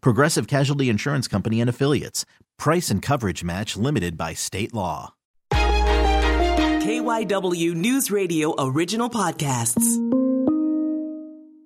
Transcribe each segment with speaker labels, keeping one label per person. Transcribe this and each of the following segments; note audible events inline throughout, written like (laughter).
Speaker 1: Progressive Casualty Insurance Company and Affiliates. Price and coverage match limited by state law.
Speaker 2: KYW News Radio original podcasts.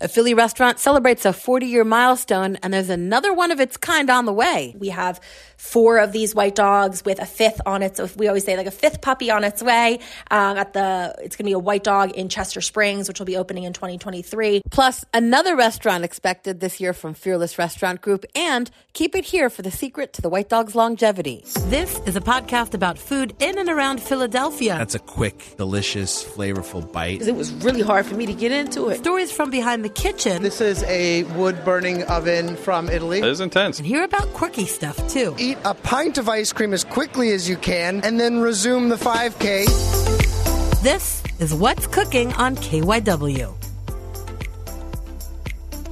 Speaker 3: A Philly restaurant celebrates a 40 year milestone, and there's another one of its kind on the way.
Speaker 4: We have four of these white dogs with a fifth on its. We always say like a fifth puppy on its way. Um, at the, it's going to be a white dog in Chester Springs, which will be opening in 2023.
Speaker 3: Plus, another restaurant expected this year from Fearless Restaurant Group, and keep it here for the secret to the white dog's longevity. This is a podcast about food in and around Philadelphia.
Speaker 5: That's a quick, delicious, flavorful bite.
Speaker 6: It was really hard for me to get into it.
Speaker 3: Stories from behind the kitchen.
Speaker 7: This is a wood burning oven from Italy.
Speaker 8: It is intense.
Speaker 3: And hear about quirky stuff too.
Speaker 7: Eat a pint of ice cream as quickly as you can and then resume the 5K.
Speaker 3: This is What's Cooking on KYW.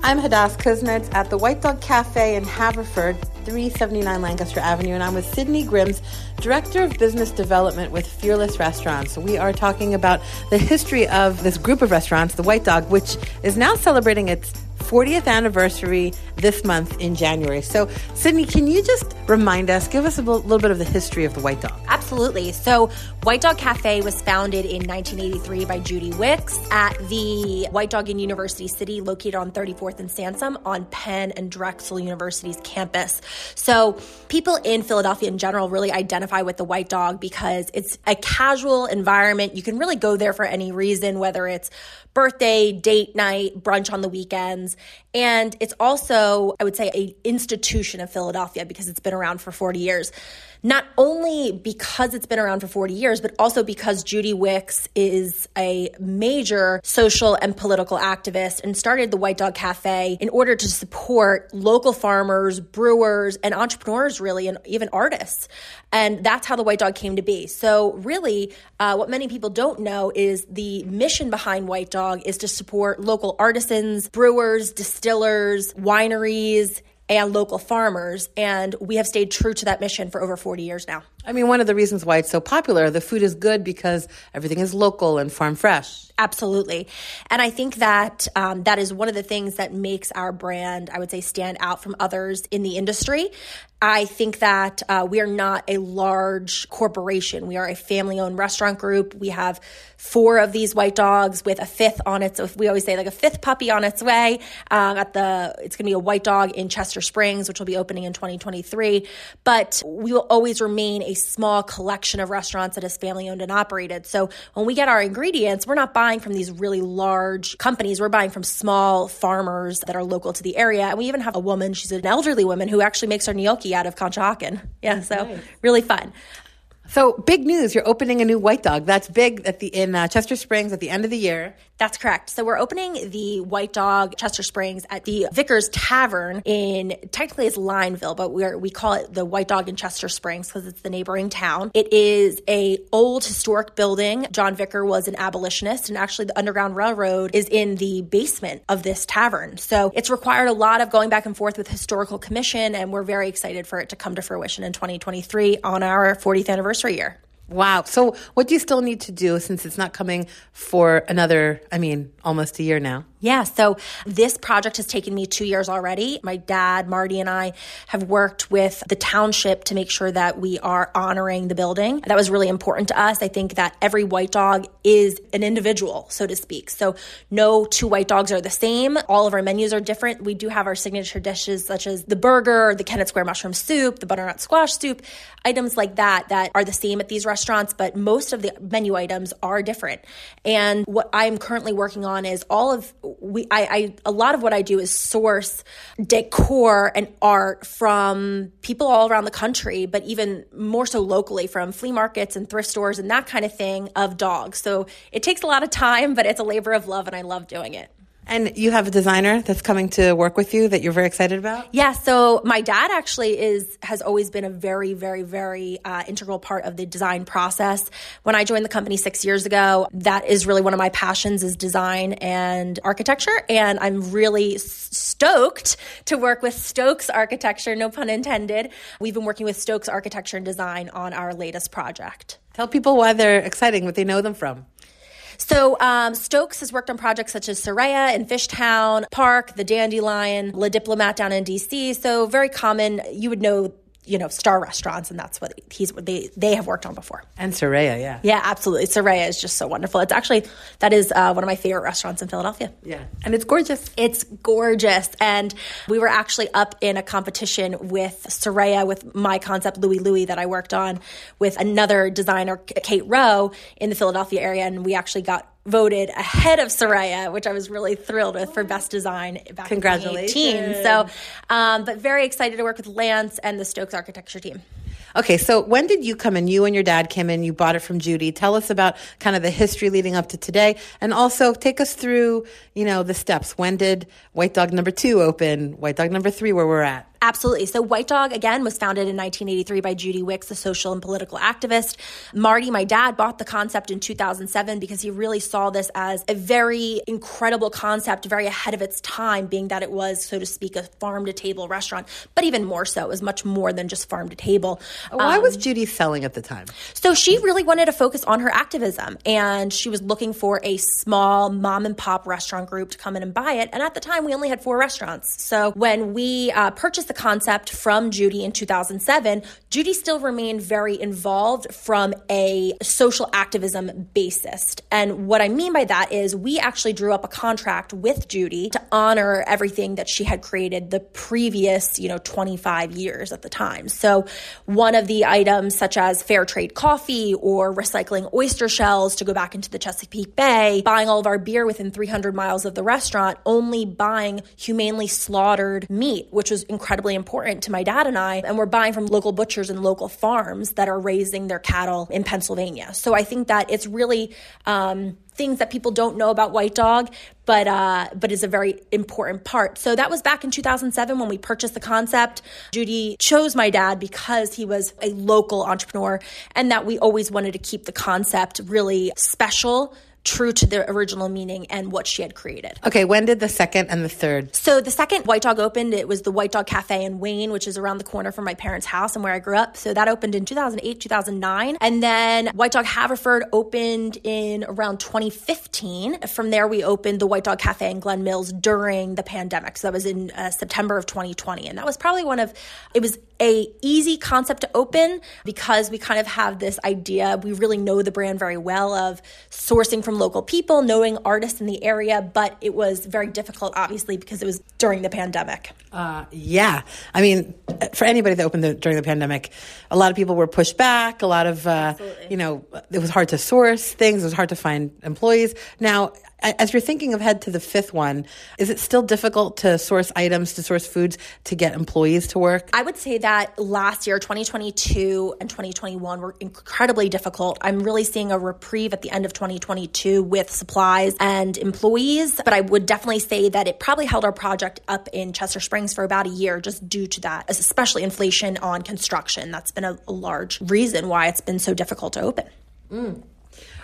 Speaker 3: I'm Hadas Kuznits at the White Dog Cafe in Haverford, 379 Lancaster Avenue, and I'm with Sydney Grims, Director of Business Development with Fearless Restaurants. We are talking about the history of this group of restaurants, the White Dog, which is now celebrating its 40th anniversary this month in January. So, Sydney, can you just remind us, give us a little bit of the history of the White Dog?
Speaker 4: Absolutely. So, White Dog Cafe was founded in 1983 by Judy Wicks at the White Dog in University City, located on 34th and Sansom on Penn and Drexel University's campus. So, people in Philadelphia in general really identify with the White Dog because it's a casual environment. You can really go there for any reason, whether it's birthday, date night, brunch on the weekends. And it's also, I would say, a institution of Philadelphia because it's been around for 40 years. Not only because it's been around for 40 years, but also because Judy Wicks is a major social and political activist and started the White Dog Cafe in order to support local farmers, brewers, and entrepreneurs, really, and even artists. And that's how the White Dog came to be. So, really, uh, what many people don't know is the mission behind White Dog is to support local artisans, brewers, distillers, wineries, and local farmers. And we have stayed true to that mission for over 40 years now.
Speaker 3: I mean, one of the reasons why it's so popular, the food is good because everything is local and farm fresh.
Speaker 4: Absolutely. And I think that um, that is one of the things that makes our brand, I would say, stand out from others in the industry. I think that uh, we are not a large corporation. We are a family owned restaurant group. We have four of these white dogs with a fifth on its, we always say like a fifth puppy on its way. Um, at the, it's going to be a white dog in Chester Springs, which will be opening in 2023. But we will always remain a small collection of restaurants that is family owned and operated. So when we get our ingredients, we're not buying from these really large companies. We're buying from small farmers that are local to the area. And we even have a woman, she's an elderly woman who actually makes her gnocchi out of Conshohocken. Yeah, so nice. really fun.
Speaker 3: So big news! You're opening a new White Dog. That's big at the in uh, Chester Springs at the end of the year.
Speaker 4: That's correct. So we're opening the White Dog Chester Springs at the Vickers Tavern in technically it's Lionville, but we we call it the White Dog in Chester Springs because it's the neighboring town. It is a old historic building. John Vicker was an abolitionist, and actually the Underground Railroad is in the basement of this tavern. So it's required a lot of going back and forth with historical commission, and we're very excited for it to come to fruition in 2023 on our 40th anniversary year.
Speaker 3: Wow. So, what do you still need to do since it's not coming for another, I mean, almost a year now?
Speaker 4: Yeah, so this project has taken me two years already. My dad, Marty, and I have worked with the township to make sure that we are honoring the building. That was really important to us. I think that every white dog is an individual, so to speak. So no two white dogs are the same. All of our menus are different. We do have our signature dishes such as the burger, the Kennett Square mushroom soup, the butternut squash soup, items like that that are the same at these restaurants, but most of the menu items are different. And what I'm currently working on is all of we I, I a lot of what I do is source decor and art from people all around the country, but even more so locally from flea markets and thrift stores and that kind of thing of dogs. So it takes a lot of time, but it's a labor of love and I love doing it.
Speaker 3: And you have a designer that's coming to work with you that you're very excited about?
Speaker 4: Yeah, so my dad actually is has always been a very, very, very uh, integral part of the design process. When I joined the company six years ago, that is really one of my passions is design and architecture, and I'm really stoked to work with Stokes Architecture, no pun intended. We've been working with Stokes Architecture and Design on our latest project.
Speaker 3: Tell people why they're exciting, what they know them from.
Speaker 4: So um, Stokes has worked on projects such as Suraya in Fishtown Park, the Dandelion, Le Diplomate down in DC. So very common. You would know you know star restaurants and that's what he's what they they have worked on before.
Speaker 3: And Suraya yeah.
Speaker 4: Yeah absolutely. Suraya is just so wonderful. It's actually that is uh, one of my favorite restaurants in Philadelphia.
Speaker 3: Yeah. And it's gorgeous.
Speaker 4: It's gorgeous. And we were actually up in a competition with Suraya with my concept Louie Louie that I worked on with another designer Kate Rowe in the Philadelphia area. And we actually got voted ahead of Suraya, which I was really thrilled with for best design back
Speaker 3: Congratulations.
Speaker 4: in 2018. So, um, but very excited to work with Lance and the Stokes architecture team.
Speaker 3: Okay, so when did you come in? You and your dad came in, you bought it from Judy. Tell us about kind of the history leading up to today and also take us through, you know, the steps. When did White Dog number 2 open? White Dog number 3 where we're at?
Speaker 4: Absolutely. So White Dog, again, was founded in 1983 by Judy Wicks, a social and political activist. Marty, my dad, bought the concept in 2007 because he really saw this as a very incredible concept, very ahead of its time, being that it was, so to speak, a farm to table restaurant. But even more so, it was much more than just farm to table.
Speaker 3: Why um, was Judy selling at the time?
Speaker 4: So she really wanted to focus on her activism and she was looking for a small mom and pop restaurant group to come in and buy it. And at the time, we only had four restaurants. So when we uh, purchased the concept from Judy in 2007, Judy still remained very involved from a social activism basis. And what I mean by that is we actually drew up a contract with Judy to honor everything that she had created the previous, you know, 25 years at the time. So one of the items such as fair trade coffee or recycling oyster shells to go back into the Chesapeake Bay, buying all of our beer within 300 miles of the restaurant, only buying humanely slaughtered meat, which was incredible incredibly important to my dad and I. And we're buying from local butchers and local farms that are raising their cattle in Pennsylvania. So I think that it's really um, things that people don't know about White Dog, but uh, but is a very important part. So that was back in 2007 when we purchased the concept. Judy chose my dad because he was a local entrepreneur, and that we always wanted to keep the concept really special true to the original meaning and what she had created.
Speaker 3: Okay, when did the second and the third?
Speaker 4: So the second White Dog opened, it was the White Dog Cafe in Wayne, which is around the corner from my parents' house and where I grew up. So that opened in 2008, 2009. And then White Dog Haverford opened in around 2015. From there, we opened the White Dog Cafe in Glen Mills during the pandemic. So that was in uh, September of 2020. And that was probably one of, it was a easy concept to open because we kind of have this idea we really know the brand very well of sourcing from local people knowing artists in the area but it was very difficult obviously because it was during the pandemic.
Speaker 3: Uh, yeah. I mean for anybody that opened the, during the pandemic a lot of people were pushed back a lot of uh, you know it was hard to source things it was hard to find employees. Now as you're thinking ahead to the fifth one, is it still difficult to source items, to source foods, to get employees to work?
Speaker 4: I would say that last year, 2022 and 2021 were incredibly difficult. I'm really seeing a reprieve at the end of 2022 with supplies and employees, but I would definitely say that it probably held our project up in Chester Springs for about a year just due to that, especially inflation on construction. That's been a, a large reason why it's been so difficult to open.
Speaker 3: Mm.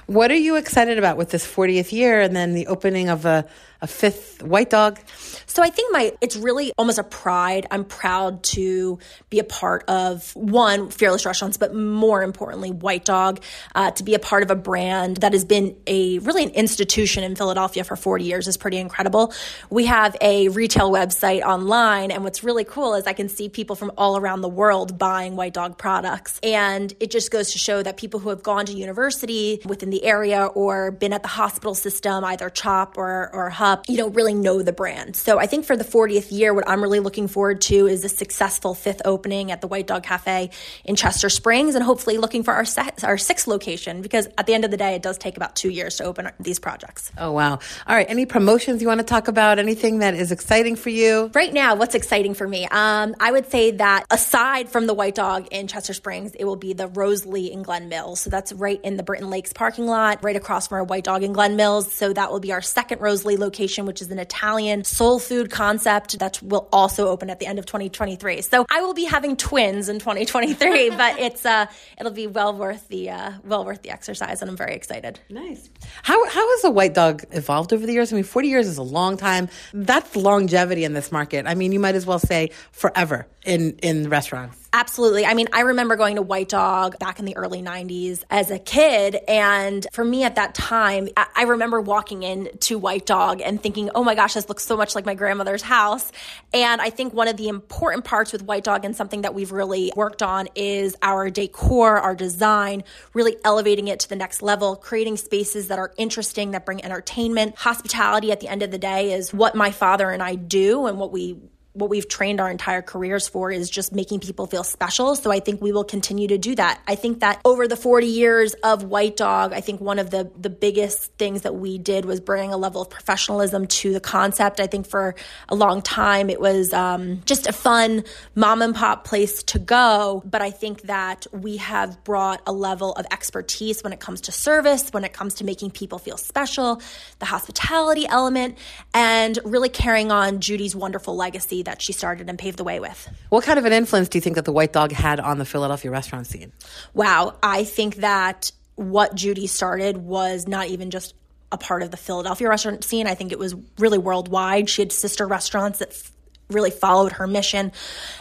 Speaker 3: What are you excited about with this 40th year and then the opening of a a fifth white dog?
Speaker 4: So I think my it's really almost a pride. I'm proud to be a part of one Fearless Restaurants, but more importantly, White Dog, uh, to be a part of a brand that has been a really an institution in Philadelphia for 40 years is pretty incredible. We have a retail website online, and what's really cool is I can see people from all around the world buying White Dog products, and it just goes to show that people who have gone to university within the area or been at the hospital system, either CHOP or or HUP, you know, really know the brand. So I think for the 40th year, what I'm really looking forward to is a successful fifth opening at the White Dog Cafe in Chester Springs, and hopefully looking for our se- our sixth location because at the end of the day, it does take about two years to open these projects.
Speaker 3: Oh wow! All right, any promotions you want to talk about? Anything that is exciting for you
Speaker 4: right now? What's exciting for me? Um, I would say that aside from the White Dog in Chester Springs, it will be the Rosalie in Glen Mills. So that's right in the Brinton Lakes parking lot, right across from our White Dog in Glen Mills. So that will be our second Rosalie location, which is an Italian soul food concept that will also open at the end of 2023. So I will be having twins in 2023, (laughs) but it's uh, it'll be well worth the uh, well worth the exercise, and I'm very excited.
Speaker 3: Nice. How how has the white dog evolved over the years? I mean, 40 years is a long time. That's longevity in this market. I mean, you might as well say forever in in restaurants.
Speaker 4: Absolutely. I mean, I remember going to White Dog back in the early 90s as a kid. And for me at that time, I remember walking in to White Dog and thinking, oh my gosh, this looks so much like my grandmother's house. And I think one of the important parts with White Dog and something that we've really worked on is our decor, our design, really elevating it to the next level, creating spaces that are interesting, that bring entertainment. Hospitality at the end of the day is what my father and I do and what we what we've trained our entire careers for is just making people feel special. So I think we will continue to do that. I think that over the 40 years of White Dog, I think one of the the biggest things that we did was bring a level of professionalism to the concept. I think for a long time it was um, just a fun mom and pop place to go, but I think that we have brought a level of expertise when it comes to service, when it comes to making people feel special, the hospitality element, and really carrying on Judy's wonderful legacy that she started and paved the way with.
Speaker 3: What kind of an influence do you think that the White Dog had on the Philadelphia restaurant scene?
Speaker 4: Wow, I think that what Judy started was not even just a part of the Philadelphia restaurant scene. I think it was really worldwide. She had sister restaurants that really followed her mission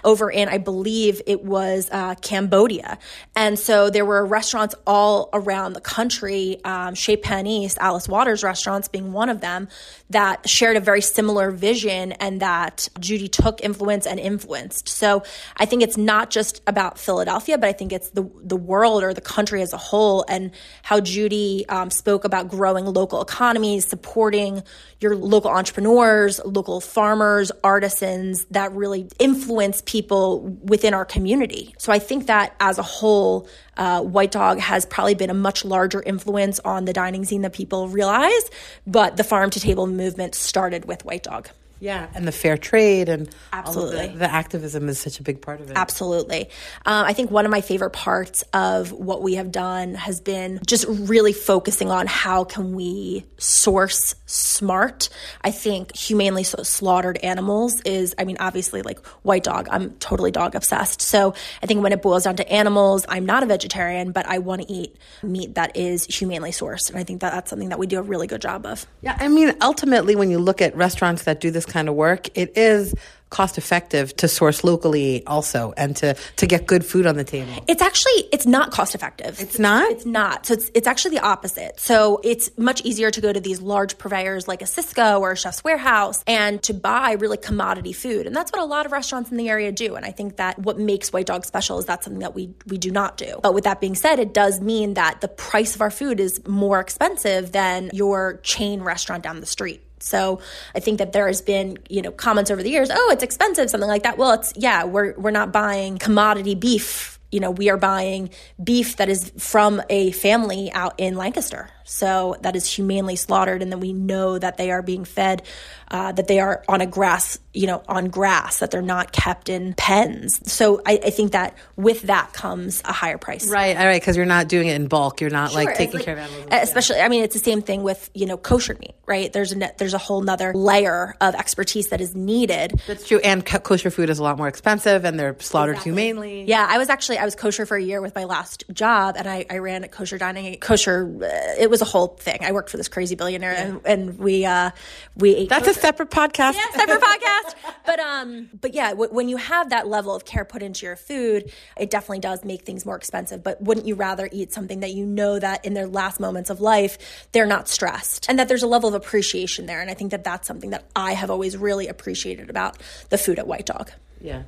Speaker 4: over in, I believe it was uh, Cambodia. And so there were restaurants all around the country, um, Chez Panisse, Alice Waters restaurants being one of them, that shared a very similar vision and that Judy took influence and influenced. So I think it's not just about Philadelphia, but I think it's the, the world or the country as a whole and how Judy um, spoke about growing local economies, supporting your local entrepreneurs, local farmers, artisans, that really influence people within our community. So I think that as a whole, uh, White Dog has probably been a much larger influence on the dining scene than people realize. But the farm to table movement started with White Dog.
Speaker 3: Yeah, and the fair trade and
Speaker 4: absolutely
Speaker 3: the, the, activism is such a big part of it.
Speaker 4: Absolutely, um, I think one of my favorite parts of what we have done has been just really focusing on how can we source smart. I think humanely slaughtered animals is, I mean, obviously like white dog. I'm totally dog obsessed. So I think when it boils down to animals, I'm not a vegetarian, but I want to eat meat that is humanely sourced, and I think that that's something that we do a really good job of.
Speaker 3: Yeah, I mean, ultimately, when you look at restaurants that do this kind of work, it is cost effective to source locally also and to to get good food on the table.
Speaker 4: It's actually it's not cost effective.
Speaker 3: It's not?
Speaker 4: It's not. So it's it's actually the opposite. So it's much easier to go to these large purveyors like a Sysco or a Chef's Warehouse and to buy really commodity food. And that's what a lot of restaurants in the area do. And I think that what makes White Dog special is that's something that we we do not do. But with that being said, it does mean that the price of our food is more expensive than your chain restaurant down the street. So I think that there has been, you know, comments over the years, oh, it's expensive, something like that. Well, it's yeah, we're we're not buying commodity beef. You know, we are buying beef that is from a family out in Lancaster. So that is humanely slaughtered, and then we know that they are being fed, uh, that they are on a grass, you know, on grass, that they're not kept in pens. So I, I think that with that comes a higher price.
Speaker 3: Right, all right, because you're not doing it in bulk. You're not sure, like taking like, care of animals.
Speaker 4: Especially, I mean, it's the same thing with you know kosher meat, right? There's a there's a whole nother layer of expertise that is needed.
Speaker 3: That's true, and kosher food is a lot more expensive, and they're slaughtered
Speaker 4: exactly.
Speaker 3: humanely.
Speaker 4: Yeah, I was actually I was kosher for a year with my last job, and I, I ran a kosher dining, kosher. Uh, it was a whole thing. I worked for this crazy billionaire, and, and we uh, we ate.
Speaker 3: That's a separate podcast.
Speaker 4: Yeah, separate podcast. (laughs) But um, but yeah, w- when you have that level of care put into your food, it definitely does make things more expensive. But wouldn't you rather eat something that you know that in their last moments of life they're not stressed, and that there's a level of appreciation there? And I think that that's something that I have always really appreciated about the food at White Dog.
Speaker 3: Yeah.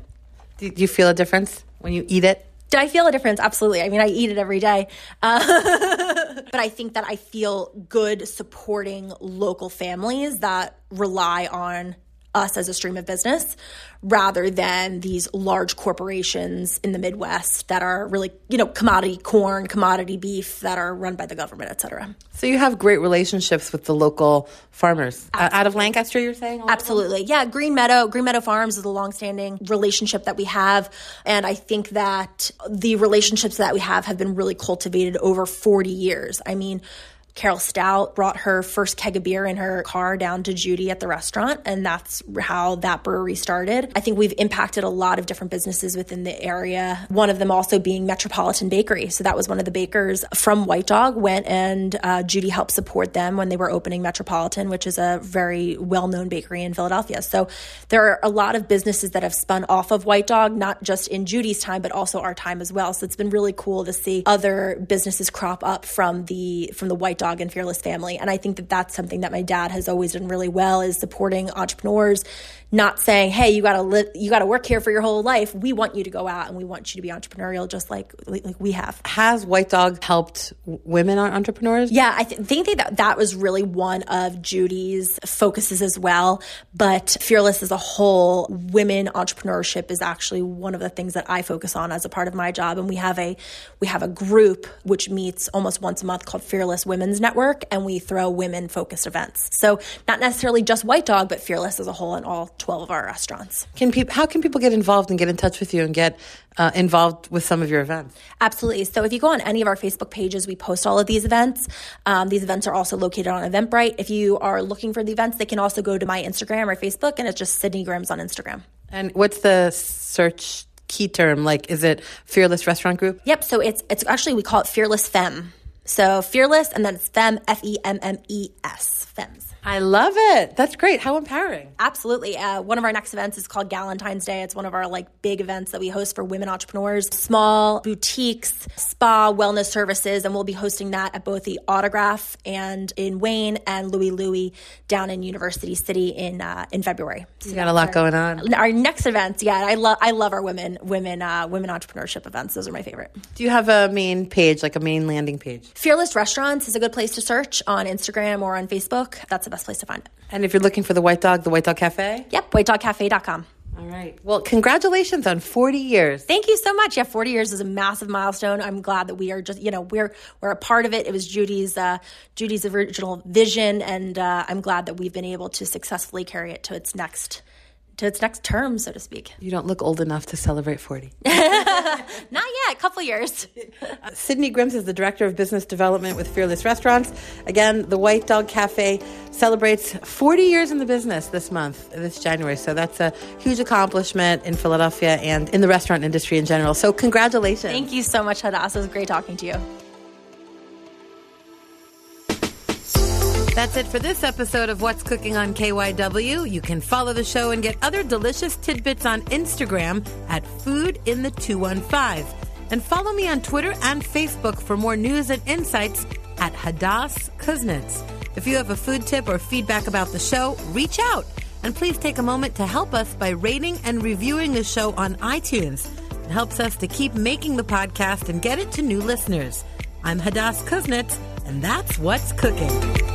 Speaker 3: Do do you feel a difference when you eat it?
Speaker 4: Do I feel a difference? Absolutely. I mean, I eat it every day. Uh, (laughs) but I think that I feel good supporting local families that rely on us as a stream of business rather than these large corporations in the Midwest that are really, you know, commodity corn, commodity beef that are run by the government, et cetera.
Speaker 3: So you have great relationships with the local farmers uh, out of Lancaster. You're saying all of them?
Speaker 4: Absolutely. Yeah, Green Meadow, Green Meadow Farms is a longstanding relationship that we have. And I think that the relationships that we have have been really cultivated over 40 years. I mean, Carol Stoudt brought her first keg of beer in her car down to Judy at the restaurant, and that's how that brewery started. I think we've impacted a lot of different businesses within the area. One of them also being Metropolitan Bakery. So that was one of the bakers from White Dog went and uh, Judy helped support them when they were opening Metropolitan, which is a very well known bakery in Philadelphia. So there are a lot of businesses that have spun off of White Dog, not just in Judy's time, but also our time as well. So it's been really cool to see other businesses crop up from the from the White Dog and Fearless family. And I think that that's something that my dad has always done really well is supporting entrepreneurs, not saying, "Hey, you got to li- you got to work here for your whole life. We want you to go out and we want you to be entrepreneurial just like like we have."
Speaker 3: Has White Dog helped women entrepreneurs?
Speaker 4: Yeah, I th- think that that was really one of Judy's focuses as well. But Fearless as a whole, women entrepreneurship is actually one of the things that I focus on as a part of my job. And we have a we have a group which meets almost once a month called Fearless Women's Network, and we throw women focused events. So not necessarily just White Dog, but Fearless as a whole in all twelve of our restaurants.
Speaker 3: Can people? How can people get involved and get in touch with you and get uh, involved with some of your events?
Speaker 4: Absolutely. So if you go on any of our Facebook pages, we post all of these events. Um, these events are also located on Eventbrite. If you are looking for the events, they can also go to my Instagram or Facebook, and it's just Sydney Grims on Instagram.
Speaker 3: And what's the search key term? Like, is it Fearless Restaurant Group?
Speaker 4: Yep. So it's it's actually we call it Fearless Femme. So fearless, and then it's Femme F E M M E S Femmes.
Speaker 3: I love it. That's great. How empowering.
Speaker 4: Absolutely. Uh, one of our next events is called Galentine's Day. It's one of our like big events that we host for women entrepreneurs, small boutiques, spa, wellness services, and we'll be hosting that at both the Autograph and in Wayne and Louie Louie down in University City in uh, in February. So
Speaker 3: You got a lot going on.
Speaker 4: Our next events, yeah, I love I love our women women uh, women entrepreneurship events. Those are my favorite.
Speaker 3: Do you have a main page, like a main landing page?
Speaker 4: Fearless Restaurants is a good place to search on Instagram or on Facebook. That's the best place to find it.
Speaker 3: And if you're looking for the White Dog, the White Dog Cafe?
Speaker 4: Yep, whitedogcafe.com.
Speaker 3: All right. Well, congratulations on 40 years.
Speaker 4: Thank you so much. Yeah, 40 years is a massive milestone. I'm glad that we are just, you know, we're we're a part of it. It was Judy's uh, Judy's original vision, and uh, I'm glad that we've been able to successfully carry it to its next to its next term, so to speak.
Speaker 3: You don't look old enough to celebrate 40. (laughs)
Speaker 4: Not yet, a couple years.
Speaker 3: Uh, Sydney Grims is the Director of Business Development with Fearless Restaurants. Again, the White Dog Cafe celebrates 40 years in the business this month, this January. So that's a huge accomplishment in Philadelphia and in the restaurant industry in general. So congratulations.
Speaker 4: Thank you so much, Hadas. It was great talking to you.
Speaker 3: That's it for this episode of What's Cooking on KYW. You can follow the show and get other delicious tidbits on Instagram at Food in the 215. And follow me on Twitter and Facebook for more news and insights at Hadas Kuznits. If you have a food tip or feedback about the show, reach out. And please take a moment to help us by rating and reviewing the show on iTunes. It helps us to keep making the podcast and get it to new listeners. I'm Hadas Kuznits, and that's What's Cooking.